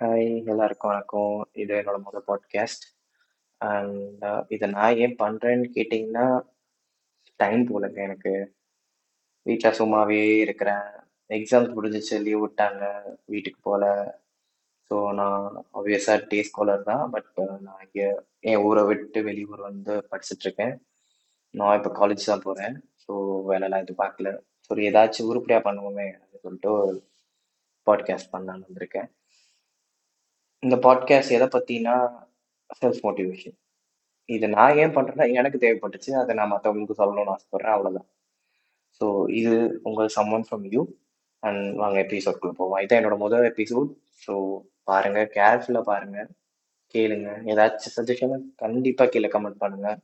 Hi எல்லாருக்கும் வணக்கம். இது என்னோட முதல் பாட்காஸ்ட். அண்ட் uh, இதை நான் ஏன் பண்ணுறேன்னு கேட்டிங்கன்னா டைம் போலங்க எனக்கு. வீட்டில் சும்மாவே இருக்கிறேன். எக்ஸாம்ஸ் முடிஞ்சிச்சு, லீவ் விட்டாங்க. வீட்டுக்கு போகல ஸோ நான் ஆப்வியஸாக டே ஸ்காலர் தான். பட் uh, நான் இங்கே என் ஊரை விட்டு வெளியூர் வந்து படிச்சுட்ருக்கேன். நான் இப்போ காலேஜ் தான் போகிறேன் ஸோ வேலைலாம் எதுவும் பார்க்கல. ஸோ ஏதாச்சும் உருப்படியாக பண்ணுவோமே அப்படின்னு சொல்லிட்டு பாட்காஸ்ட் பண்ணலான்னு வந்திருக்கேன். இந்த பாட்காஸ்ட் எதை பற்றினா செல்ஃப் மோட்டிவேஷன். இதை நான் ஏன் பண்ணுறேன்னா எனக்கு தேவைப்பட்டுச்சு. அதை நான் மற்றவங்களுக்கு சொல்லணும்னு ஆசைப்பட்றேன் அவ்வளோதான் ஸோ இது உங்கள் சம்மன் ஃப்ரம் யூ அண்ட் வாங்க எபிசோட்குள்ளே போவோம். இதுதான் என்னோட முதல் எபிசோட். ஸோ பாருங்கள் கேர்ஃபுல்லாக பாருங்கள் கேளுங்க. ஏதாச்சும் சஜஷன் கண்டிப்பாக கீழே கமெண்ட் பண்ணுங்கள்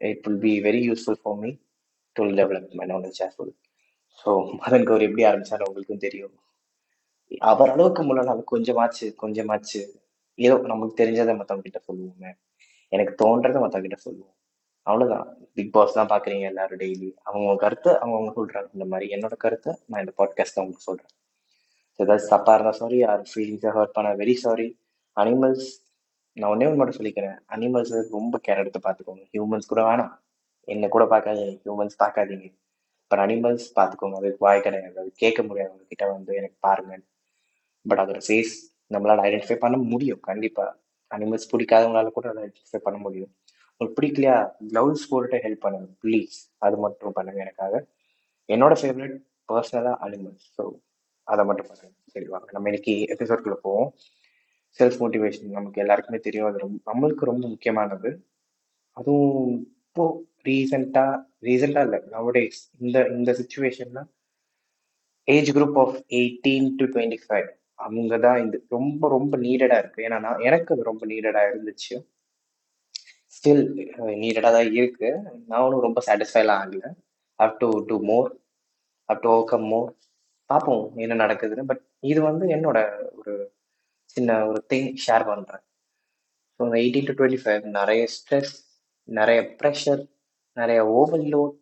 it will be very useful for me to development ஒன்று சேர்ஃபுல் ஸோ மதன் கௌரி எப்படி ஆரம்பித்தாலும் உங்களுக்கும் தெரியும். அவர் அளவுக்கு முன்னாடி கொஞ்சமாச்சு கொஞ்சமாச்சு ஏதோ நமக்கு தெரிஞ்சதை மத்தவங்க கிட்ட சொல்லுவோமே. எனக்கு தோன்றதை மத்தவங்க கிட்ட சொல்லுவோம். அவ்வளவுதான். பிக் பாஸ் தான் பாக்குறீங்க எல்லாரும் டெய்லி. அவங்க கருத்தை அவங்கவுங்க சொல்றாங்க. இந்த மாதிரி என்னோட கருத்தை நான் இந்த பாட்காஸ்ட் உங்களுக்கு சொல்றேன். ஏதாச்சும் தப்பா இருந்தா சாரி, யார் ஃபீலிங்ஸை ஹர்ட் பண்ண வெரி சாரி. அனிமல்ஸ் நான் ஒன்னே ஒன்று மட்டும் சொல்லிக்கிறேன். அனிமல்ஸ் ரொம்ப கேர் எடுத்து பார்த்துக்கோங்க. ஹியூமன்ஸ் கூட வேணாம். என்ன கூட பார்க்காதீங்க. ஹியூமன்ஸ் பார்க்காதீங்க. பட் அனிமல்ஸ் பார்த்துக்கோங்க. அதுக்கு வாய் கிடையாது. அது கேட்க முடியாது உங்ககிட்ட வந்து எனக்கு பாருங்க. பட் அதோட ஃபேஸ் நம்மளால் ஐடென்டிஃபை பண்ண முடியும் கண்டிப்பாக அனிமல்ஸ் பிடிக்காதவங்களால கூட அதை ஐடென்டிஃபை பண்ண முடியும். உங்களுக்கு பிடிக்கலையா க்ளவுஸ் போட்டுட்டு ஹெல்ப் பண்ணுங்க ப்ளீஸ். அது மட்டும் பண்ணுங்க எனக்காக. என்னோட ஃபேவரட் பர்சனலாக அனிமல்ஸ். ஸோ அதை மட்டும் பண்ணுங்க. சரி வாங்க நம்ம இன்னைக்கு எபிசோட்குள்ள போவோம். செல்ஃப் மோட்டிவேஷன் நமக்கு எல்லாருக்குமே தெரியும். அது ரொம்ப நம்மளுக்கு ரொம்ப முக்கியமானது. அதுவும் இப்போ ரீசெண்டாக ரீசெண்டாக இல்லை நவடேஸ் இந்த இந்த சுச்சுவேஷன்லாம் age group of eighteen to twenty five அவங்க தான் இந்த ரொம்ப ரொம்ப நீடடா இருக்கு. ஏன்னா நான் எனக்கு அது ரொம்ப நீடடா இருந்துச்சு. ஸ்டில் நீடடா தான் இருக்கு. நானும் ரொம்ப சாட்டிஸ்ஃபைலாம் ஆகல. Up to do more. Up to overcome more. பார்ப்போம் என்ன நடக்குதுன்னு. பட் இது வந்து என்னோட ஒரு சின்ன ஒரு திங் ஷேர் பண்றேன். ஸோ இந்த எயிட்டீன் டு டுவெண்ட்டி ஃபைவ் நிறைய ஸ்ட்ரெஸ், நிறைய ப்ரெஷர், நிறைய overload,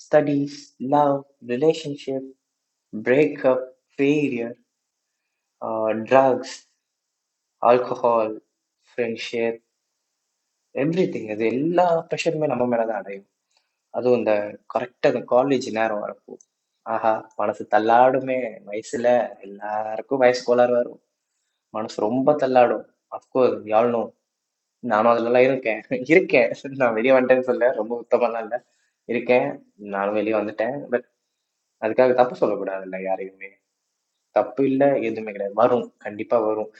studies, love, relationship, breakup, failure, drugs, alcohol, friendship, everything அது எல்லா ப்ரெஷருமே நம்ம மேல தான் அடையும். அதுவும் இந்த கரெக்டாக இந்த காலேஜ் நேரம் வரப்போ, ஆஹா மனசு தள்ளாடுமே வயசுல எல்லாருக்கும் வயசு கோளாறு வரும். மனசு ரொம்ப தள்ளாடும். அஃப்கோர்ஸ் யாழ்னும் நானும் அதுலலாம் இருக்கேன். இருக்கேன். நான் வெளியே வந்துட்டேன்னு சொல்ல ரொம்ப உத்தமெல்லாம் இல்லை இருக்கேன். நானும் வெளியே வந்துட்டேன். பட் அதுக்காக தப்பு சொல்லக்கூடாதுல்ல யாரையுமே. தப்பு இல்லை எதுவுமே கிடையாது. வரும். கண்டிப்பா வரும்.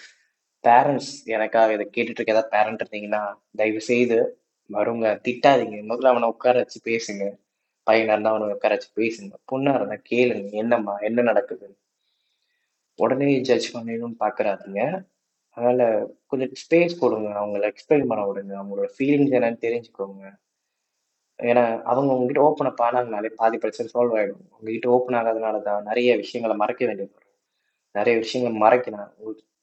பேரண்ட்ஸ் எனக்காக இதை கேட்டுட்டு இருக்க ஏதாவது பேரண்ட் இருந்தீங்கன்னா, தயவு செய்து வருங்க. திட்டாதீங்க. முதல்ல அவனை உட்கார வச்சு பேசுங்க. பையனா இருந்தா அவனை உட்கார வச்சு பேசுங்க. பொண்ணா இருந்தா கேளுங்க. என்னம்மா என்ன நடக்குது? உடனே ஜட்ஜ் பண்ணிடணும்னு பார்க்குறாதீங்க. அதனால கொஞ்சம் ஸ்பேஸ் கொடுங்க. அவங்கள எக்ஸ்பிளைன் பண்ண விடுங்க. அவங்களோட ஃபீலிங்ஸ் என்னன்னு தெரிஞ்சுக்கோங்க. ஏன்னா அவங்க உங்ககிட்ட ஓப்பன் அப் ஆனாங்கனாலே பாதி பிரச்சனை சால்வ் ஆகிடும் உங்ககிட்ட ஓப்பன் ஆகாதனால தான் நிறைய விஷயங்களை மறைக்க வேண்டியது வரும். நிறைய விஷயங்களை மறைக்கலாம்.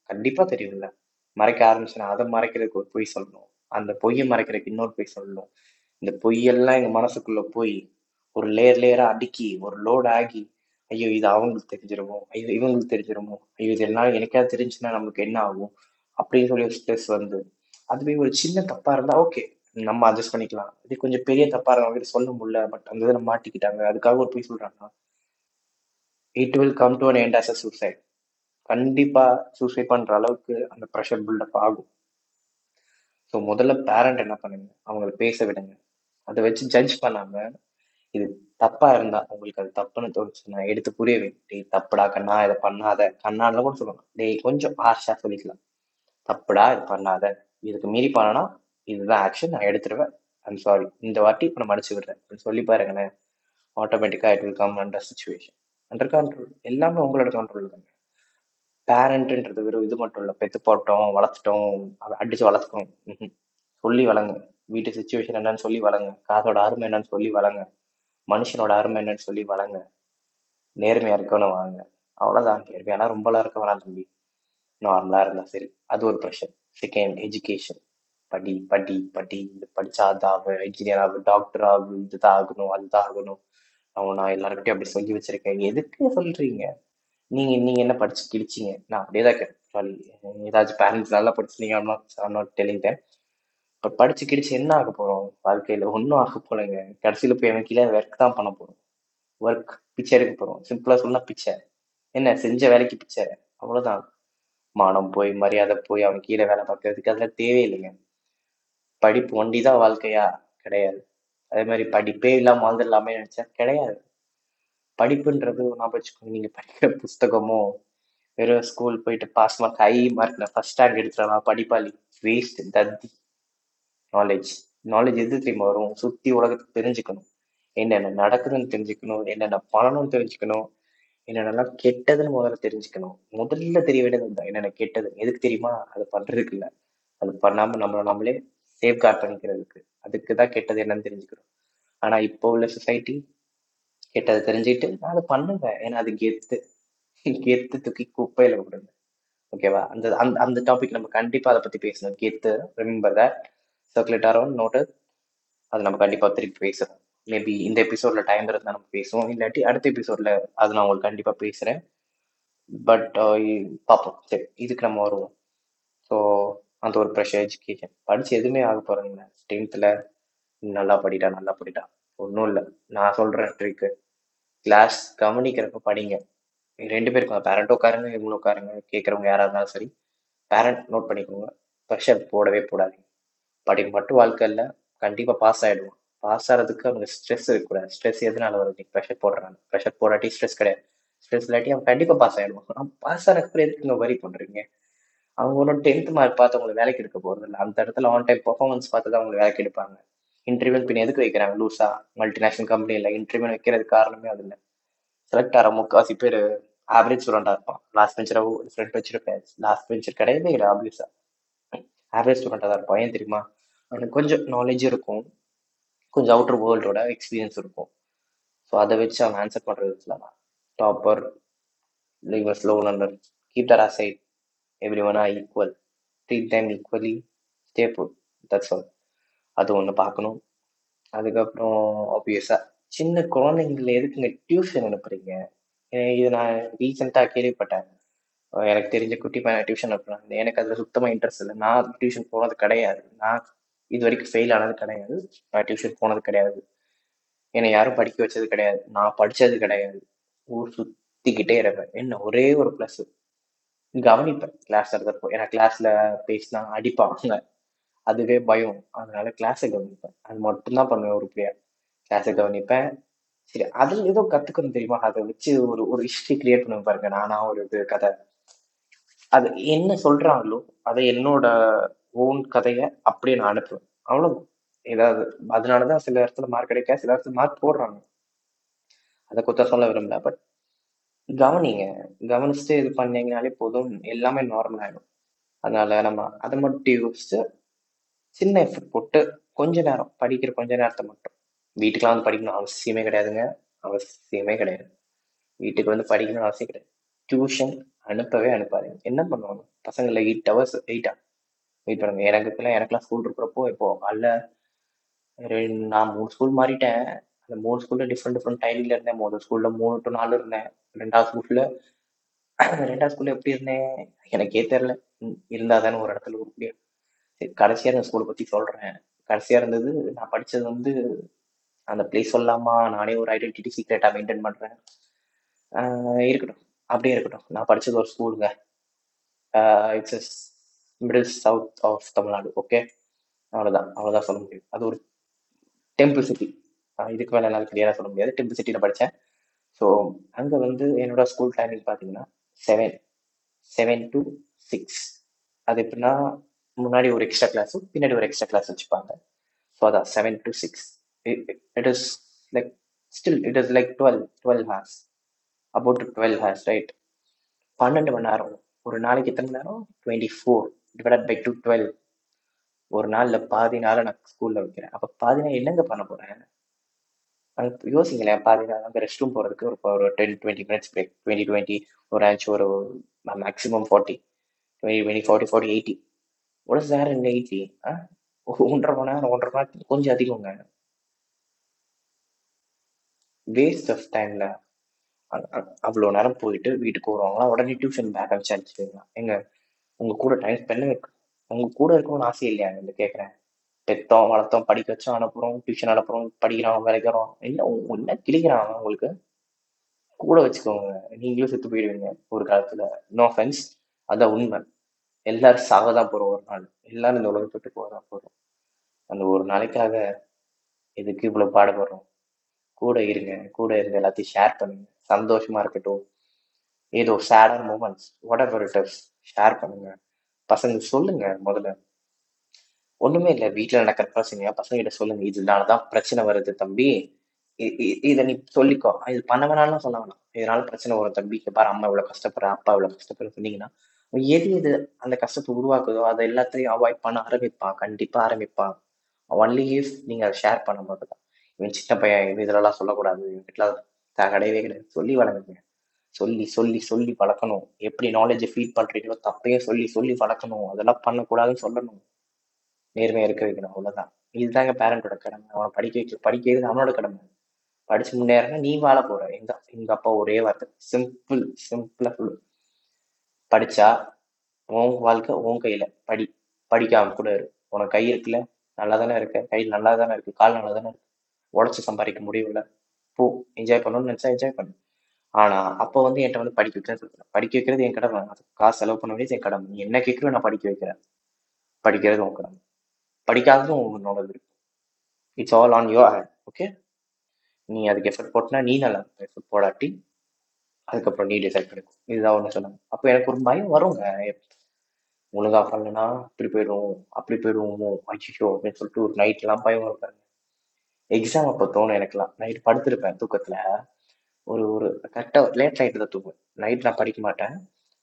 கண்டிப்பா தெரியும்ல. மறைக்க ஆரம்பிச்சுனா அதை மறைக்கிறதுக்கு ஒரு பொய் சொல்லணும். அந்த பொய்யை மறைக்கிறதுக்கு இன்னொரு பொய் சொல்லணும். இந்த பொய்யெல்லாம் எங்க மனசுக்குள்ள போய் ஒரு லேயர் லேயரா அடுக்கி ஒரு லோடு ஆகி ஐயோ இது அவங்களுக்கு தெரிஞ்சிருமோ ஐயோ இவங்களுக்கு தெரிஞ்சிருமோ ஐயோ இது எல்லாம் எனக்காவது தெரிஞ்சுன்னா நமக்கு என்ன ஆகும் அப்படின்னு சொல்லி ஒரு ஸ்ட்ரெஸ் வந்து அதுவே ஒரு சின்ன தப்பா இருந்தா ஓகே நம்ம அட்ஜஸ்ட் பண்ணிக்கலாம் இது கொஞ்சம் பெரிய தப்பா இருந்தவங்க சொல்ல முடியல பட் அந்த இதில் மாட்டிக்கிட்டாங்க அதுக்காக ஒரு போய் சொல்றாங்க it will come to an end as a suicide கண்டிப்பா சூசைட் பண்ற அளவுக்கு அந்த ப்ரெஷர் பில்டப் ஆகும். ஸோ முதல்ல பேரண்ட் என்ன பண்ணுங்க? அவங்கள பேச விடுங்க. அதை வச்சு ஜட்ஜ் பண்ணாம இது தப்பா இருந்தா உங்களுக்கு அது தப்புன்னு தோணுச்சுன்னா எடுத்து புரிய வை. டேய் தப்புடா கண்ணா இதை பண்ணாத. கண்ணால கூட சொல்லலாம். டேய் கொஞ்சம் ஹார்ஷா சொல்லிக்கலாம். தப்புடா இது பண்ணாத. இதுக்கு மீறி பண்ணனா இதுதான் ஆக்ஷன் நான் எடுத்துருவேன். ஐம் சாரி இந்த வாட்டி இப்போ நான் மடிச்சு விடுறேன். சொல்லி பாருங்கண்ணே ஆட்டோமேட்டிக்கா it will come under situation under control எல்லாமே உங்களோட கண்ட்ரோல் தாங்க. பேரண்ட்ன்றது வெறும் இது மட்டும் இல்லை பெத்து போட்டோம் வளர்த்துட்டோம் அதை அடிச்சு வளர்த்துக்கணும். சொல்லி வளங்க வீட்டு சுச்சுவேஷன் என்னன்னு சொல்லி வளங்க காசோட அருமை என்னன்னு சொல்லி வளங்க மனுஷனோட அருமை என்னன்னு சொல்லி வளங்க நேர்மையா இருக்கணும் வாங்க. அவ்வளவுதான் நேர்மையானா ரொம்பலாம் இருக்க வேணாம் தம்பி. நார்மலா இருந்தா சரி. அது ஒரு ப்ரெஷர் செகண்ட் எஜுகேஷன் படி படி படி. இது படிச்சா அதாகும் இன்ஜினியர் ஆகும் டாக்டர் ஆகும் இதுதான் ஆகணும் அதுதான் ஆகணும். அவன் நான் எல்லாருக்கிட்டையும் அப்படி சொல்லி வச்சிருக்கேன். எதுக்கு சொல்றீங்க? நீங்க நீங்க என்ன படிச்சு கிழிச்சிங்க? நான் அப்படியே தான் சாரி ஏதாச்சும் பேரண்ட்ஸ் நல்லா படிச்சிருந்தீங்க I'm not I'm not இப்போ படிச்சு கிழிச்சு என்ன ஆக போறோம்? வாழ்க்கையில ஒன்றும் ஆக போலங்க. கடைசியில போய் எனக்கு கீழே ஒர்க் தான் பண்ண போறோம். ஒர்க் பிச்சை எடுக்க போறோம். சிம்பிளா சொன்னா பிச்சை. என்ன? செஞ்ச வேலைக்கு பிச்சை. அவ்வளவுதான். மானம் போய் மரியாதை போய் அவன் கீழே வேலை பார்க்கறதுக்கு அதெல்லாம் தேவையில்லைங்க. படிப்பு ஒண்டி தான் வாழ்க்கையா? கிடையாது. அதே மாதிரி படிப்பே இல்லாம வாழ்ந்துடலாமே நினைச்சா கிடையாது. படிப்புன்றது ஞாபகம் வச்சுக்கோங்க. நீங்க படிக்கிற புஸ்தகமோ வெறும் ஸ்கூல் போயிட்டு பாஸ் மார்க் ஹை மார்க்ல ஃபர்ஸ்ட் ரேங்க் எடுத்துடலாம் படிப்பாளி. வேஸ்ட் தத்தி. நாலேஜ் நாலேஜ் எது தெரியுமா வரும்? சுத்தி உலகத்துக்கு தெரிஞ்சுக்கணும். என்னென்ன நடக்குதுன்னு தெரிஞ்சுக்கணும். என்னென்ன பண்ணணும்னு தெரிஞ்சுக்கணும். என்னென்னலாம் கெட்டதுன்னு முதல்ல தெரிஞ்சுக்கணும். முதல்ல தெரிய வேண்டியது தான் என்னென்ன கெட்டது? எதுக்கு தெரியுமா? அது பண்றதுக்கு இல்ல. அது பண்ணாம நம்மளை நம்மளே சேஃப் கார்ட் பண்ணிக்கிறதுக்கு. அதுக்கு தான் கெட்டது என்னன்னு தெரிஞ்சுக்கணும் ஆனா இப்போ உள்ள சொசைட்டி கெட்டதை தெரிஞ்சுக்கிட்டு நான் அதை பண்ணுங்க. ஏன்னா அது கெத்து. கெத்து தூக்கி குப்பையில விடுங்க. ஓகேவா அந்த அந்த அந்த டாபிக் நம்ம கண்டிப்பா அதை பத்தி பேசணும். கெத்து remember that circulate around note அது நம்ம கண்டிப்பா திருப்பி பேசுறோம் மேபி இந்த எபிசோட்ல டைம் இருந்தால் நம்ம பேசுவோம். இல்லாட்டி அடுத்த எபிசோட்ல அது நான் உங்களுக்கு கண்டிப்பா பேசுறேன். பட் uh, பார்ப்போம். சரி இதுக்கு நம்ம வருவோம். ஸோ அந்த ஒரு ப்ரெஷர் எஜுகேஷன் படிச்சு எதுவுமே ஆக போறதில்ல. டென்த்தில் நல்லா படிடா நல்லா படிடா. ஒன்றும் இல்லை. நான் சொல்கிற ட்ரிக்கு கிளாஸ் கவனிக்கிறப்ப படிங்க. ரெண்டு பேருக்கும் பேரண்ட் உட்காருங்க இவங்களும் உட்காருங்க கேட்குறவங்க யாராக இருந்தாலும் சரி பேரண்ட் நோட் பண்ணிக்கோங்க. ப்ரெஷர் போடவே போடாதீங்க. படிப்பு மட்டும் வாழ்க்கை இல்லை கண்டிப்பாக பாஸ் ஆகிடுவோம் பாஸ் ஆகிறதுக்கு அவங்க ஸ்ட்ரெஸ் இருக்கக்கூடாது. ஸ்ட்ரெஸ் எதனால வருது? ப்ரெஷர் போடுறாங்க. ப்ரெஷர் போடாட்டி ஸ்ட்ரெஸ் கிடையாது. ஸ்ட்ரெஸ் இல்லாட்டி அவன் கண்டிப்பாக பாஸ் ஆகிடுவான் அவன் பாஸ் ஆகிறதுக்கு எதுக்குங்க வரி பண்ணுறீங்க அவங்க ஒன்றும் டென்த் மார்க் பார்த்து அவங்களை வேலைக்கு எடுக்க போகிறது இல்லை அந்த இடத்துல ஆன் டைம் பர்ஃபார்மன்ஸ் பார்த்து தான் அவங்களை வேலைக்கு எடுப்பாங்க. இன்டர்வியூ பின் எதுக்கு வைக்கிறாங்க? லூஸா மல்டிநேஷனல் கம்பெனியில் இன்டர்வியூ வைக்கிறது காரணமே அது இல்லை. செலக்ட் ஆகிற முக்காசி பேர் ஆவரேஜ் ஸ்டூடெண்டாக இருப்பான். லாஸ்ட் பெஞ்சரோ ஃப்ரெண்ட் வச்சிருப்பேன் லாஸ்ட் பெஞ்சர் கிடையவே இல்லை ஆப்வியஸாக ஆவரேஜ் ஸ்டூடெண்டாக தான் இருப்பான். ஏன் தெரியுமா? அவனுக்கு கொஞ்சம் நாலேஜ் இருக்கும். கொஞ்சம் அவுட்டர் வேர்ல்டோட எக்ஸ்பீரியன்ஸ் இருக்கும். ஸோ அதை வச்சு அவன் ஆன்சர் பண்ணுறது topper liver slow learner keep that aside everyone are equal treat time equally stay but that's all அது ஒன்று பார்க்கணும் அதுக்கப்புறம் ஆப்வியஸாக சின்ன குழந்தைங்கள எதுக்குங்க டியூஷன் அனுப்புறீங்க? இது நான் ரீசெண்டாக கேள்விப்பட்டேன். எனக்கு தெரிஞ்ச குட்டி பையன் டியூஷன் அனுப்புறாங்க எனக்கு அதில் சுத்தமாக இன்ட்ரெஸ்ட் இல்லை. நான் டியூஷன் போனது கிடையாது. நான் இது வரைக்கும் ஃபெயில் ஆனது கிடையாது. நான் டியூஷன் போனது கிடையாது. என்னை யாரும் படிக்க வச்சது கிடையாது. நான் படித்தது கிடையாது. ஊர் சுற்றிக்கிட்டே இருப்பேன். என்ன ஒரே ஒரு ப்ளஸ் கவனிப்பேன். கிளாஸ் இருந்தப்போ ஏன்னா கிளாஸில் பேசினா அடிப்பாங்க. அதுவே பயம். அதனால கிளாஸை கவனிப்பேன். அது மட்டும்தான் பண்ணுவேன் ஒரு பிள்ளையா கிளாஸை கவனிப்பேன். சரி அதில் ஏதோ கத்துக்கணும் தெரியுமா? அதை வச்சு ஒரு ஒரு ஹிஸ்டரி கிரியேட் பண்ண பாருங்க. நானா ஒரு இது கதை. அது என்ன சொல்றாங்களோ அதை என்னோட ஓன் கதையை அப்படியே நான் அனுப்புவேன். அவ்வளவு ஏதாவது அதனாலதான் சில இடத்துல மார்க் கிடைக்க சில இடத்துல மார்க் போடுறாங்க. அதை குத்த சொல்ல விரும்பல பட் கவனிங்க. கவனிச்சுட்டு இது பண்ணீங்கனாலே போதும். எல்லாமே நார்மல் ஆயிடும். அதனால நம்ம அதை மட்டும் யோசிச்சு சின்ன எஃபர்ட் போட்டு கொஞ்ச நேரம் படிக்கிற கொஞ்ச நேரத்தை மட்டும். வீட்டுக்கெலாம் வந்து படிக்கணும் அவசியமே கிடையாதுங்க. அவசியமே கிடையாது. வீட்டுக்கு வந்து படிக்கணும்னு அவசியம் கிடையாது. டியூஷன் அனுப்பவே அனுப்பாதுங்க. என்ன பண்ணுவாங்க? பசங்களை எயிட் ஹவர்ஸ் எயிட்டா வெயிட் பண்ணுங்க. எனக்குலாம் எனக்குலாம் ஸ்கூல் இருக்கிறப்போ இப்போ அல்ல நான் மூணு ஸ்கூல் மாறிட்டேன். அந்த மூணு ஸ்கூல்ல டிஃப்ரெண்ட் டிஃப்ரெண்ட் டைமிங்ல இருந்தேன். முதல் ஸ்கூல்ல மூணு டு நாலு இருந்தேன். ரெண்டாவது ஸ்கூல்ல ரெண்டாவது ஸ்கூல்ல எப்படி இருந்தேன்? எனக்கே தெரில இருந்தால் தானே ஒரு இடத்துல இருக்க சரி கடைசியா இந்த ஸ்கூலை பற்றி சொல்கிறேன் கடைசியாக இருந்தது நான் படித்தது வந்து அந்த பிளேஸ் சொல்லாமா நானே ஒரு ஐடென்டிட்டி சீக்ரெட்டாக மெயின்டைன் பண்ணுறேன் இருக்கட்டும். அப்படியே இருக்கட்டும். நான் படித்தது ஒரு ஸ்கூலுங்க it's middle south of Tamil Nadu okay அவ்வளோதான் அவ்வளோதான் சொல்ல முடியும். அது ஒரு டெம்பிள் சிட்டி இதுக்கு மேலே என்னால் கிளியராக சொல்ல முடியாது. டெம்பிள் சிட்டியில் படித்தேன் ஸோ அங்கே வந்து என்னோட ஸ்கூல் டைமிங் பார்த்தீங்கன்னா செவன் செவன் டு சிக்ஸ் அது எப்படின்னா முன்னாடி ஒரு எக்ஸ்ட்ரா கிளாஸும் பின்னாடி ஒரு எக்ஸ்ட்ரா கிளாஸ் வச்சுப்பாங்க. ஸோ அதான் seven to six it is like still it is like twelve twelve hours about twelve hours right பன்னெண்டு மணி நேரம். ஒரு நாளைக்கு எத்தனை மணி நேரம்? Twenty four divide by two twelve ஒரு நாளில் பாதி நாளை நான் ஸ்கூலில் வைக்கிறேன். அப்போ பாதி நாள் என்னங்க பண்ண போகிறேன் அங்க யோசிங்களேன் பாதி நாள் அங்கே ரெஸ்ட் ரூம் போகிறதுக்கு ஒரு ஒரு ten twenty minutes break twenty twenty ஒரு ஆச்சு ஒரு maximum forty twenty twenty forty forty eighty ஒரு சார் இந்த எயிட்டி ஆ ஒன்றரை மணி நேரம் ஒன்றரை மணி நேரம் கொஞ்சம் அதிகங்க. வேஸ்ட் ஆஃப் டைம்ல அவ்வளோ நேரம் போயிட்டு வீட்டுக்கு வருவாங்களா? உடனே டியூஷன் பேக் அனுப்பிச்சு எங்க உங்க கூட டைம் ஸ்பெண்ட் உங்க கூட இருக்கணும்னு ஆசை இல்லையா? இந்த கேட்குறேன் பெத்தோம் வளர்த்தோம் படிக்க வச்சோம் அனுப்புறோம் டியூஷன் அனுப்புறோம் படிக்கிறான் விளைக்கிறோம் என்ன என்ன கிளிக்கிறான் உங்களுக்கு. கூட வச்சுக்கோங்க. நீங்களும் செத்து போயிடுவீங்க ஒரு காலத்துல. நோ ஃபென்ஸ் அதான் உண்மை. எல்லாரும் சாகதான் போறோம் ஒரு நாள். எல்லாரும் இந்த உலகத்தை போகதான் போறோம். அந்த ஒரு நாளைக்காக எதுக்கு இவ்வளவு பாடுபடுறோம்? கூட இருங்க கூட இருந்து எல்லாத்தையும் ஷேர் பண்ணுங்க. சந்தோஷமா இருக்கட்டும். ஏதோ சேடான moments whatever it is share பண்ணுங்க. பசங்க சொல்லுங்க முதல்ல. ஒண்ணுமே இல்லை வீட்டில் நடக்கிற பிரச்சனையா? பசங்க கிட்ட சொல்லுங்க. இதனாலதான் பிரச்சனை வருது தம்பி. இ- நீ சொல்லிக்கோ. இது பண்ண வேணாலும் சொல்ல வேணாம். இதனால பிரச்சனை வரும் தம்பி. இங்க பாரு அம்மா இவ்வளவு கஷ்டப்படுற அப்பா இவ்வளவு கஷ்டப்படுற சொன்னீங்கன்னா எது எது அந்த கஷ்டத்தை உருவாக்குதோ அதை எல்லாத்தையும் அவாய்ட் பண்ண ஆரம்பிப்பான். கண்டிப்பாக ஆரம்பிப்பான். ஒன்லி இஃப் நீங்கள் அதை ஷேர் பண்ணும்போது தான் இவன் சின்ன பையன் இவன் இதெல்லாம் சொல்லக்கூடாது. இவன் கிடையவே கிடையாது. சொல்லி வளருங்க. சொல்லி சொல்லி சொல்லி வளர்க்கணும். எப்படி நாலேஜை ஃபீட் பண்ணுறீங்களோ தப்பையும் சொல்லி சொல்லி வளர்க்கணும். அதெல்லாம் பண்ணக்கூடாதுன்னு சொல்லணும். நேர்மையாக இருக்க வைக்கணும். அவ்வளோதான் இதுதாங்க பேரண்டோட கடமை. அவனை படிக்க வைக்க படிக்க வைக்கிறது அவனோட கடமை. படிச்சு முன்னேறனா நீ வாழ போற. எங்க எங்க அப்பா ஒரே வார்த்தை. சிம்பிள் சிம்பிளா சொல்லு. படித்தா உன் வாழ்க்கை உன் கையில். படி. படிக்காம கூட இரு. உனக்கு கை இருக்குல்ல? நல்லா தானே இருக்க? கை நல்லா தானே இருக்கு? கால் நல்லா தானே இருக்கு? உழைச்சு சம்பாதிக்க முடியல போ. என்ஜாய் பண்ணணும்னு நினச்சா என்ஜாய் பண்ணு. ஆனால் அப்போ வந்து என்கிட்ட வந்து படிக்க வைக்கிறேன் படிக்க வைக்கிறது என் கடமை. அது காசு செலவு பண்ண வேண்டியது என் கடமை. நீ என்ன கேட்கிறோ நான் படிக்க வைக்கிறேன். படிக்கிறது உன் கடமை. படிக்காததும் உன்னோட விருப்பம் it's all on your hand okay நீ அதுக்கு எஃபர்ட் போட்டினா நீ நல்லா எஃபர்ட் போடாட்டி அதுக்கப்புறம் நீ டிசைட் பண்ணிக்கும் இதுதான் ஒன்று சொன்னாங்க அப்போ எனக்கு ஒரு பயம் வருங்க. ஒழுங்கா பண்ணலனா இப்படி போயிடும் அப்படி போயிடுவோமோ அச்சிச்சோ அப்படின்னு சொல்லிட்டு ஒரு நைட்லாம் பயம் வரும் எக்ஸாம் அப்போ தோணும் எனக்குலாம் நைட் படுத்திருப்பேன் தூக்கத்தில். ஒரு ஒரு கரெக்டாக லேட் நைட்டு தான் தூங்குவேன். நைட் நான் படிக்க மாட்டேன்.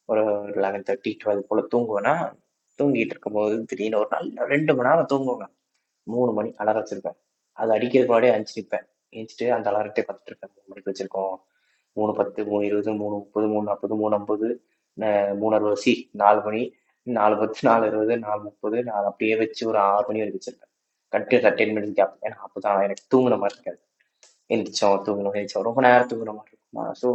ஒரு லெவன் தேர்ட்டி டுவெல் போல் தூங்குவேன்னா தூங்கிட்டு இருக்கும்போது திடீர்னு ஒரு நாள் ரெண்டு மணி நேரம் தூங்குவேங்க. மூணு மணி அலாரம் வச்சிருப்பேன். அது அடிக்கிறதுக்கு முன்னாடியே அஞ்சு நிற்பேன் எஞ்சிட்டு அந்த அலாரத்தை பார்த்துட்டு இருப்பேன். மூணு மணிக்கு வச்சிருக்கோம். மூணு பத்து மூணு இருபது மூணு முப்பது மூணு நாற்பது மூணு ஐம்பது மூணு அறுபது சி நாலு மணி நாலு பத்து நாலு இருபது நாலு முப்பது நான் அப்படியே வச்சு ஒரு ஆறு மணி வரைக்கும் வச்சிருப்பேன். கண்டினியூஸ் டென் மினிட்ஸ் கேப் ஏன்னா அப்போதான் எனக்கு தூங்குன மாதிரி இருக்காது. எந்திரிச்சோம் தூங்கணும் எந்திரிச்சோம். ரொம்ப நேரம் தூங்குற மாதிரி இருக்குமா? ஸோ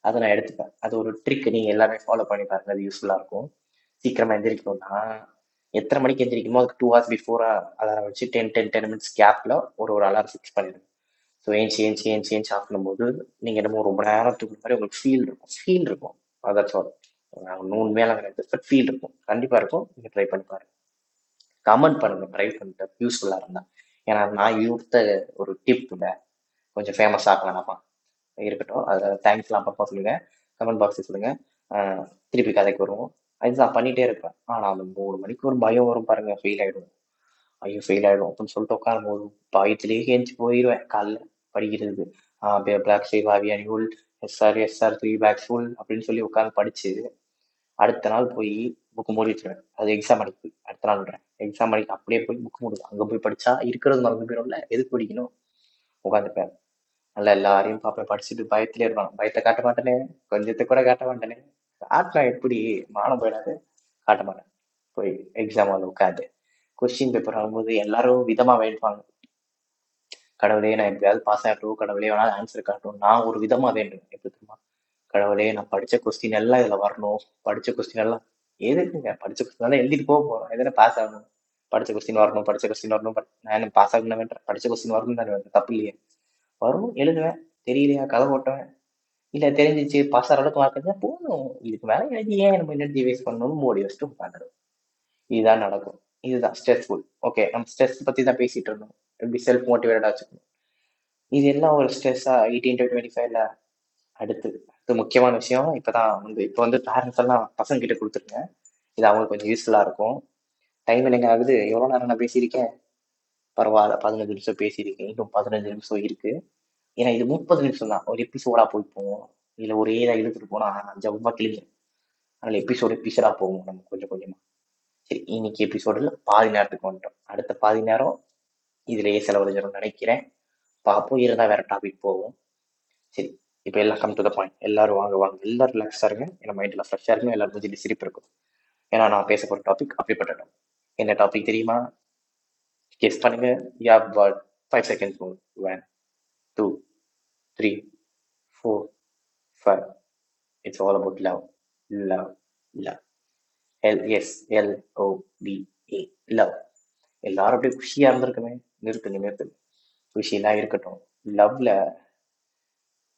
அதை நான் எடுத்துப்பேன். அது ஒரு ட்ரிக் நீங்க எல்லாமே ஃபாலோ பண்ணி பாருங்க. அது யூஸ்ஃபுல்லா இருக்கும். சீக்கிரமா எந்திரிக்கணும்னா எத்தனை மணிக்கு எந்திரிக்குமோ அதுக்கு டூ ஹவர்ஸ் பிஃபோர் அலாரம் வச்சு டென் டென் டென் மினிட்ஸ் கேப்ல ஒரு ஒரு அலாரம் ஃபிக்ஸ் பண்ணிடுங்க. ஸோ ஏஞ்சி ஏஞ்சி ஏஞ்சி ஏஞ்சி ஆஃப் பண்ணும்போது என்னமோ ரொம்ப நேரத்துக்கு மாதிரி உங்களுக்கு ஃபீல் இருக்கும். ஃபீல் இருக்கும். அதான் நூன் மேலே கிடையாது பட் ஃபீல் இருக்கும். கண்டிப்பாக இருக்கும். நீங்கள் ட்ரை பண்ணி பாருங்க. கமெண்ட் பண்ணுங்கள் ட்ரை பண்ணிட்டு யூஸ்ஃபுல்லாக இருந்தால் ஏன்னா நான் யூத்த ஒரு டிப் கொஞ்சம் ஃபேமஸ் ஆக வேணாமா? இருக்கட்டும். அதில் தேங்க்ஸ்லாம் அப்பப்போ சொல்லுங்கள் கமெண்ட் பாக்ஸில் சொல்லுங்கள் திருப்பி கதைக்கு வருவோம். அதுதான் பண்ணிகிட்டே இருப்பேன். ஆனால் அந்த மூணு மணிக்கு ஒரு பயம் வரும் பாருங்கள் ஃபெயில் ஆகிடும் ஐயோ ஃபெயில் ஆகிடும் அப்படின்னு சொல்லிட்டு உட்காரும் போது பயத்திலேயே ஏஞ்சி போயிடுவேன் காலைல. படிக்கிறது. பிளாக் சேவ் ஆவியானி whole SR SR three packs full அப்படின்னு சொல்லி உட்காந்து படிச்சு அடுத்த நாள் போய் புக் மூடிட்டுருவேன். அது எக்ஸாம் அடிக்கு அடுத்த நாள் விடுறேன். எக்ஸாம் அடிக்க அப்படியே போய் புக் மூடுவேன் அங்கே போய் படிச்சா இருக்கிறது மறந்து போயிடும்ல எதுக்கு படிக்கணும்? உட்காந்துப்பேன் நல்லா எல்லாரையும் பார்ப்பேன். படிச்சுட்டு பயத்திலே இருப்பான். பயத்தை காட்ட மாட்டேனே. கொஞ்சத்தை கூட காட்ட மாட்டேனே. காட்டினா எப்படி? மானம் போயிடாது. காட்ட மாட்டேன். போய் எக்ஸாம் வந்து உட்காந்து கொஸ்டின் பேப்பர் ஆகும்போது எல்லாரும் விதமாக வேண்டுவாங்க கடவுளே நான் எப்படியாவது பாஸ் ஆகட்டும் கடவுளே வேணாலும் ஆன்சர் காட்டும் நான் ஒரு விதமா வேண்டும் எப்படி தெரியுமா? கடவுளே நான் படிச்ச கொஸ்டின் எல்லாம் இதுல வரணும். படிச்ச கொஸ்டின் எல்லாம் எதுக்குங்க? படிச்ச கொஸ்டின் எல்லாம் எழுதிட்டு போக போறோம். எதுனா பாஸ் ஆகணும்? படிச்ச கொஸ்டின் வரணும் படிச்ச கொஸ்டின் வரணும். நான் என்ன பாஸ் ஆகணும் வேண்டாம். படிச்ச கொஸ்டின் வரணும் தானே தப்பு இல்லையே. வரும் எழுதுவேன். தெரியலையா? கதை ஓட்டுவேன். இல்ல தெரிஞ்சிச்சு பாஸ் ஆகிற அளவுக்கு மார்க் இருந்தா போதும். இதுக்கு மேலே எழுதி ஏன் நம்ம எனர்ஜி வேஸ்ட் பண்ணணும்னு மோடி வச்சுட்டு உட்காந்துடும் இதுதான் நடக்கும். இதுதான் ஸ்ட்ரெஸ்ஃபுல் ஓகே நம்ம ஸ்ட்ரெஸ் பத்தி தான் பேசிட்டு இருந்தோம். எப்படி செல்ஃப் மோட்டிவேட்டடாக வச்சுக்கணும். இது எல்லாம் ஒரு ஸ்ட்ரெஸ்ஸாக எயிட்டீன் டு டுவெண்ட்டி ஃபைவ்ல அடுத்து அடுத்து முக்கியமான விஷயம். இப்போ தான் வந்து இப்போ வந்து பேரண்ட்ஸ் எல்லாம் பசங்க கிட்ட கொடுத்துருங்க இது அவங்களுக்கு கொஞ்சம் யூஸ்ஃபுல்லாக இருக்கும். டைம் இல்லைங்க ஆகுது. எவ்வளோ நேரம் நான் பேசியிருக்கேன்? பரவாயில்ல பதினஞ்சு நிமிஷம் பேசியிருக்கேன். இன்னும் பதினஞ்சு நிமிஷம் இருக்குது ஏன்னா இது முப்பது நிமிஷம் தான். ஒரு எபிசோடாக போய் போவோம். இதில் ஒரே இதாக இழுத்துட்டு போனால் ஜவ்வா கிளிங்க அதனால் எபிசோடு எபிசோடாக போவோம் நம்ம கொஞ்சம் கொஞ்சமாக சரி இன்னைக்கு எபிசோடில் பாதி நேரத்துக்கு வந்துட்டோம். அடுத்த பாதி நேரம் இதுலயே செலவழிஞ்சிடும் நினைக்கிறேன். பார்ப்போம். இருந்தா வேற டாபிக் போவோம். சரி இப்போ எல்லாம் கம் டு த பாயிண்ட் எல்லாரும் வாங்க வாங்க. எல்லாரும் ரிலாக்ஸா இருங்க. என் மைண்ட்ல ஃப்ரெஷ்ஷா இருக்கும் எல்லாரும் மூஞ்சில சிரிப்பு இருக்கும். ஏன்னா நான் பேச போற டாபிக் அப்படிப்பட்ட என்ன டாபிக் தெரியுமா? கெஸ் பண்ணுங்க. யா பட் ஃபைவ் செகண்ட்ஸ் போகும் one two three four five it's all about love love love L S L O P A love எல்லாரும் அப்படியே குஷியா இருந்திருக்குமே. நிறுத்து நிறுத்து. விஷயம்லாம் இருக்கட்டும். லவ்ல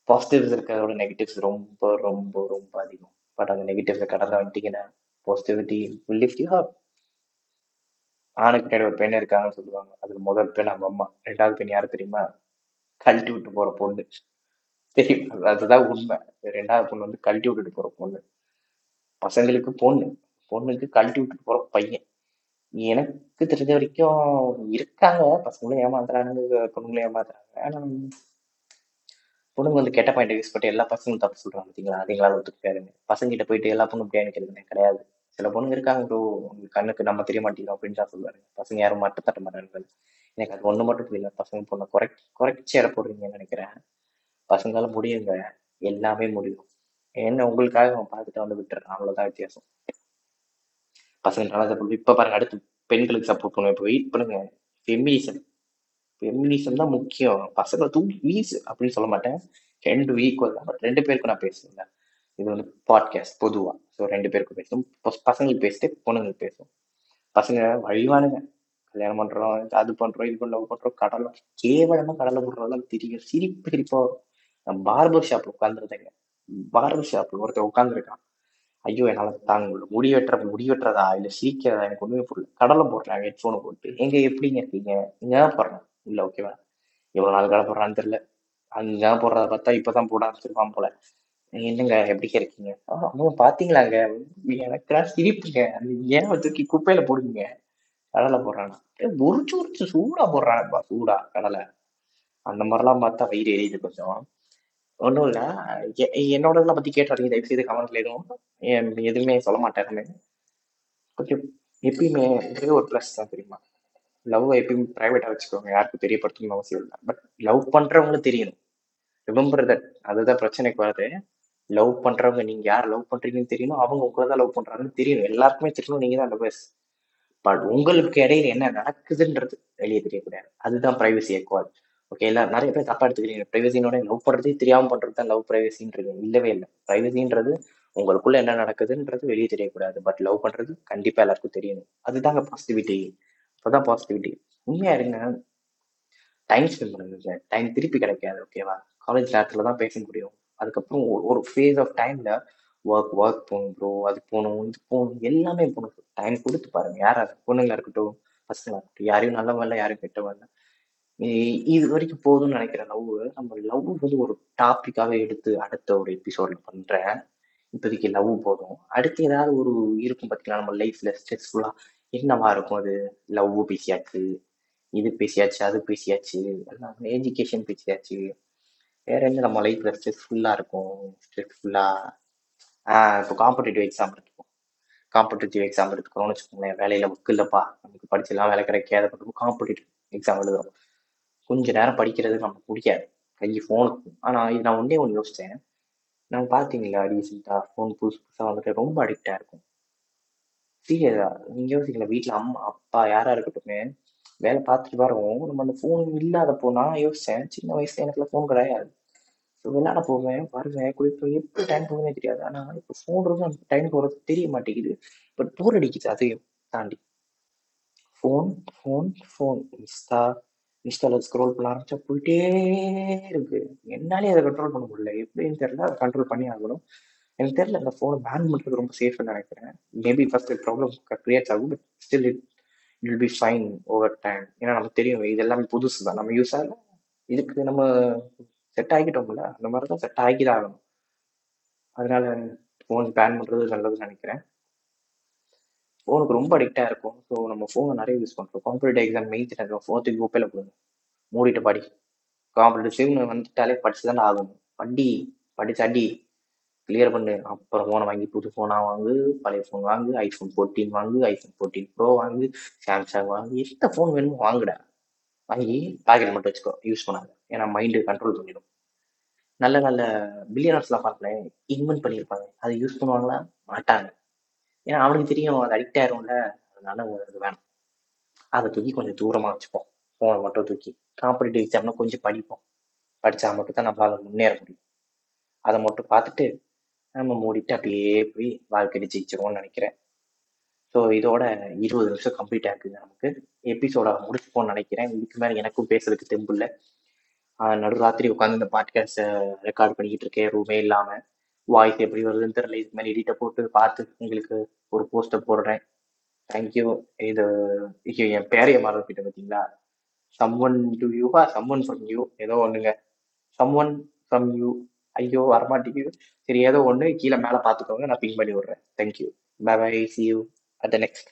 பாசிட்டிவ்ஸ் இருக்கிறதோட நெகட்டிவ்ஸ் ரொம்ப ரொம்ப ரொம்ப அதிகம். பட் அந்த நெகட்டிவ்ஸை கடந்து வந்துட்டீங்கன்னா positivity will lift you up. ஆணுக்கு பின்னாடி ஒரு பெண் இருக்காங்கன்னு சொல்லுவாங்க. அதுல முதல் பெண் நம்ம அம்மா. ரெண்டாவது பெண் யாரு தெரியுமா? கழட்டி விட்டு போற பொண்ணு. தெரியும். அதுதான் உண்மை. ரெண்டாவது பொண்ணு வந்து கழட்டி விட்டுட்டு போற பொண்ணு. பசங்களுக்கு பொண்ணு. பொண்ணுக்கு கழட்டி விட்டுட்டு போற பையன். எனக்கு தெரிஞ்ச வரைக்கும் இருக்காங்க. பசங்களும் ஏமாத்துறாங்க பொண்ணுங்களும் ஏமாத்துறாங்க. ஆனா பொண்ணுங்க வந்து கெட்ட பாயிண்ட் யூஸ் பண்ணி எல்லா பசங்களும் தப்பு சொல்றாங்க பார்த்தீங்களா அதிகளால எங்களால் ஒத்துக்காதுங்க பசங்க கிட்ட போயிட்டு எல்லா பொண்ணும் இப்படியா நினைக்கிறதுங்க கிடையாது. சில பொண்ணுங்க இருக்காங்க ப்ரோ உங்களுக்கு கண்ணுக்கு நம்ம தெரிய மாட்டேங்கிறோம் அப்படின்னு தான் சொல்லுவாரு பசங்க யாரும் மட்டும் தட்ட மாட்டாங்க எனக்கு அது ஒண்ணு மட்டும் புரியல. பசங்க பொண்ணை குறை குறைச்சி இட போடுறீங்கன்னு நினைக்கிறேன். பசங்களால முடியுங்க. எல்லாமே முடியும். என்ன உங்களுக்காக அவன் பார்த்துட்டு வந்து விட்டுறான். அவ்வளவுதான் வித்தியாசம். பசங்க நல்லா சப்போர்ட் இப்போ பாருங்க அடுத்து பெண்களுக்கு சப்போர்ட் பண்ணுவோம். இப்போ வெயிட் பண்ணுங்க. ஃபெமினிசம் ஃபெமினிசம் தான் முக்கியம். பசங்களை தூக்கி வீஸ் அப்படின்னு சொல்ல மாட்டேன். ரெண்டு ஈக்குவல் தான். பட் ரெண்டு பேருக்கும் நான் பேசுவேன் இது வந்து பாட்காஸ்ட் பொதுவாக ஸோ ரெண்டு பேருக்கும் பேசும் பசங்களுக்கு பேசிட்டு பொண்ணுங்களுக்கு பேசும் பசங்க வழிவானுங்க. கல்யாணம் பண்ணுறோம் அது பண்றோம் இது பண்ணுறோம் பண்ணுறோம் கடலை கேவலமாக கடலை போடுறதெல்லாம் தெரியும் சிரிப்பு சிரிப்பாக வரும். நான் பார்பர் ஷாப்பில் உட்காந்துருந்தேங்க பார்பர் ஷாப்பில் ஒருத்தர் உட்காந்துருக்கான் ஐயோ என்னால் தாங்க முடியல. முடி வெட்டுற முடி வெட்டுறதா சிரிக்கிறதா? எனக்கு ஒன்றுமே புரியல. கடலை போடுறாங்க ஹெட்ஃபோனை போட்டு. எங்க எப்படிங்க இருக்கீங்க? இங்கே தான் போடுறேன் இல்லை ஓகேவா இவ்வளோ நாள் கடை போடுறான்னு தெரியல. அங்க போடுறத பார்த்தா இப்பதான் போட ஆரம்பிச்சிருப்பான் போல. என்னங்க எப்படிங்க இருக்கீங்க? ஆ, அம்மா பாத்தீங்களாங்க? எனக்கு சிரிப்புங்க. அந்த ஏன் தூக்கி குப்பையில போடுங்க கடலை போடுறானா. ஏய், உரிச்சு உரிச்சு சூடா போடுறானப்பா சூடா கடலை. அந்த மாதிரிலாம் பார்த்தா வயிறு எரியுது கொஞ்சம். ஒன்றும் இல்லை. என்னோட இதெல்லாம் பற்றி கேட்டாருங்க தயவு செய்து கமெண்ட்ல எதுவும் எதுவுமே சொல்ல மாட்டேன் கொஞ்சம் எப்பயுமே இதே ஒரு ப்ளஸ் தான் தெரியுமா? லவ் எப்பயுமே ப்ரைவேட்டாக வச்சுக்கோங்க. யாருக்கும் தெரியப்படுத்தணும்னு அவசியம் இல்லை. பட் லவ் பண்ணுறவங்களும் தெரியணும். ரிமெம்பர் தட் அதுதான் பிரச்சனைக்கு வருது லவ் பண்ணுறவங்க நீங்கள் யார் லவ் பண்ணுறீங்கன்னு தெரியணும். அவங்க உங்களை தான் லவ் பண்ணுறாங்கன்னு தெரியணும். எல்லாருக்குமே தெரியணும். நீங்கள் தான் லவ்வர்ஸ் பட் உங்களுக்கு இடையில என்ன நடக்குதுன்றது வெளியே தெரியக்கூடாது. அதுதான் ப்ரைவசி எக்வால் ஓகே இல்லை நிறைய பேர் தப்பா எடுத்துக்கிறீங்க. ப்ரைவசினோட லவ் பண்றதே தெரியாம பண்றது தான் லவ் ப்ரைவசின்றது இல்லவே இல்லை. ப்ரைவசின்றது உங்களுக்குள்ள என்ன நடக்குதுன்றது வெளியே தெரியக்கூடாது. பட் லவ் பண்றது கண்டிப்பா எல்லாருக்கும் தெரியணும். அதுதாங்க பாசிட்டிவிட்டி அப்பதான் பாசிட்டிவிட்டி உண்மையா இருங்க. டைம் ஸ்பெண்ட் பண்ணுங்க டைம் திருப்பி கிடைக்காது ஓகேவா காலேஜ் நேரத்துல தான் பேச முடியும். அதுக்கப்புறம் ஒரு- ஒரு ஃபேஸ் ஆஃப் டைம்ல ஒர்க் ஒர்க் போகணும் ப்ரோ அது போகணும் இது போகணும் எல்லாமே போகணும். டைம் கொடுத்து பாருங்க. யாராவது பொண்ணுங்களா இருக்கட்டும் பசங்களா இருக்கட்டும் யாரையும் நல்லவங்க இல்லை யாரையும் கெட்டவங்க இல்லை இது வரைக்கும் போதும்னு நினைக்கிற லவ். நம்ம லவ் வந்து ஒரு டாபிக்காவே எடுத்து அடுத்த ஒரு எபிசோட்ல பண்றேன். இப்போதைக்கு லவ் போதும். அடுத்து ஏதாவது ஒரு இருக்கும் பார்த்தீங்களா நம்ம லைஃப்ல ஸ்ட்ரெஸ்ஃபுல்லா என்னவா இருக்கும் அது? லவ் பேசியாச்சு இது பேசியாச்சு அது பேசியாச்சு எல்லாம் எஜுகேஷன் பேசியாச்சு. வேற என்ன நம்ம லைஃப்ல ஸ்ட்ரெஸ்ஃபுல்லா இருக்கும்? ஸ்ட்ரெஸ்ஃபுல்லா இப்போ காம்படிட்டிவ் எக்ஸாம் எடுத்துக்கோம் காம்படிட்டிவ் எக்ஸாம் எடுத்துக்கிறோம்னு வச்சுக்கோங்களேன் வேலையில ஒர்க் இல்லப்பா நமக்கு படிச்செல்லாம் வேலை கிடைக்காத. பட்டும் காம்படிட்டிவ் எக்ஸாம் எழுதுறோம். கொஞ்ச நேரம் படிக்கிறது நமக்கு பிடிக்காது. கை ஃபோனுக்கு ஆனால் இது நான் ஒன்றே ஒன்று யோசித்தேன் நம்ம பார்த்தீங்களா ரீசெண்டாக ஃபோன் புதுசு புதுசாக வந்துட்டு ரொம்ப அடிக்டாக இருக்கும். சீரியஸா நீங்கள் யோசிக்கல வீட்டில் அம்மா அப்பா யாராக இருக்கட்டுமே வேலை பார்த்துட்டு வரோம் நம்ம அந்த ஃபோன் இல்லாதப்போ நான் யோசித்தேன் சின்ன வயசுல எனக்குலாம் ஃபோன் கிடையாது. ஸோ விளையாட போவேன் வருவேன் குளிப்பேன். எப்படி டைம் போகுதுனே தெரியாது. ஆனால் இப்போ ஃபோன் இருக்கும் டைம் போகிறது தெரிய மாட்டேங்குது. பட் போர் அடிக்குது அதையும் தாண்டி. ஃபோன் ஃபோன் ஃபோன் இன்ஸ்டா இன்ஸ்டால ஸ்க்ரோல் பண்ண ஆரம்பிச்சா போயிட்டே இருக்கு. என்னாலே அதை கண்ட்ரோல் பண்ண முடியல. எப்படின்னு தெரியல. அதை கண்ட்ரோல் பண்ணி ஆகணும். எனக்கு தெரியல அந்த ஃபோனை பேன் பண்ணுறது ரொம்ப சேஃப்னு நினைக்கிறேன். மேபி ஃபர்ஸ்ட் ப்ராப்ளம் கிரியேட் ஆகும் but still it will be fine over time ஏன்னா நமக்கு தெரியும் இது எல்லாமே புதுசு தான். நம்ம யூஸ் ஆகல. இதுக்கு நம்ம செட் ஆகிட்டோம்ல. அந்த மாதிரி தான் செட் ஆகி தான் ஆகணும். அதனால ஃபோன் பேன் பண்ணுறது நல்லதுன்னு நினைக்கிறேன். ஃபோனுக்கு ரொம்ப அடிக்டாக இருக்கும். ஸோ நம்ம ஃபோனை நிறைய யூஸ் பண்ணுறோம் காம்படிட்டிவ் எக்ஸாம் மெயின் இருக்கும் ஃபோன் தூக்கி குப்பையில் போடுங்க. மூடிட்டு படி. காம்படிட்டிவ்னு வந்துட்டாலே படிச்சு தானே ஆகணும். படி படிச்சு அடி. கிளியர் பண்ணு. அப்புறம் ஃபோனை வாங்கி புது ஃபோனாக வாங்கு. பழைய ஃபோன் வாங்கு. ஐஃபோன் ஃபோர்டீன் வாங்கு. ஐஃபோன் ஃபோர்டீன் ப்ரோ வாங்கு. சாம்சங் வாங்கு. எந்த ஃபோன் வேணுமோ வாங்குடா. வாங்கி பாக்கெட் மட்டும் வச்சுக்கோ. யூஸ் பண்ணாங்க ஏன்னா மைண்டு கண்ட்ரோல் பண்ணிடும். நல்ல நல்ல பில்லியனர்ஸ்லாம் பார்க்கல. இன்வென்ட் பண்ணியிருப்பாங்க. அதை யூஸ் பண்ணுவாங்களா? மாட்டாங்க. ஏன்னா அவனுக்கு தெரியும் அது அடிக்ட் ஆயிரும்ல. அதனால அது வேணாம். அதை தூக்கி கொஞ்சம் தூரமாக வச்சுப்போம். ஃபோனை மட்டும் தூக்கி. காம்படிட்டிவ் எக்ஸாம்னா கொஞ்சம் படிப்போம். படித்தா மட்டும் தான் நம்மளால முன்னேற முடியும். அதை மட்டும் பார்த்துட்டு நம்ம மூடிட்டு அப்படியே போய் வாழ்க்கையை ஜெயிச்சிருவோம்னு நினைக்கிறேன். ஸோ இதோட இருபது நிமிஷம் கம்ப்ளீட் ஆகுது நமக்கு. எபிசோட முடிச்சுப்போன்னு நினைக்கிறேன். இதுக்கு மேலே எனக்கும் பேசுறதுக்கு தெம்பு இல்லை. நடுராத்திரி உட்காந்து இந்த பாட்காஸ்ட்டை ரெக்கார்ட் பண்ணிக்கிட்டு இருக்கேன். ரூமே இல்லாமல் வாய்ஸ் எப்படி வருதுன்னு தெரியல. இதுக்கு மேலே எடிட்டை போட்டு பார்த்து உங்களுக்கு ஒரு போஸ்ட்டை போடுறேன். தேங்க்யூ இது ஐயோ, என் பேரைய மறந்துட்டு பார்த்தீங்களா சம்ஒன் டு யூவா சம்ஒன் ஃப்ரம் யூ ஏதோ ஒண்ணுங்க. சம்ஒன் ஃப்ரம் யூ ஐயோ வரமாட்டேங்குது. சரி ஏதோ ஒன்று கீழே மேலே பார்த்துக்கோங்க. நான் பிங் பண்ணி விடுறேன். Thank you bye bye see you at the next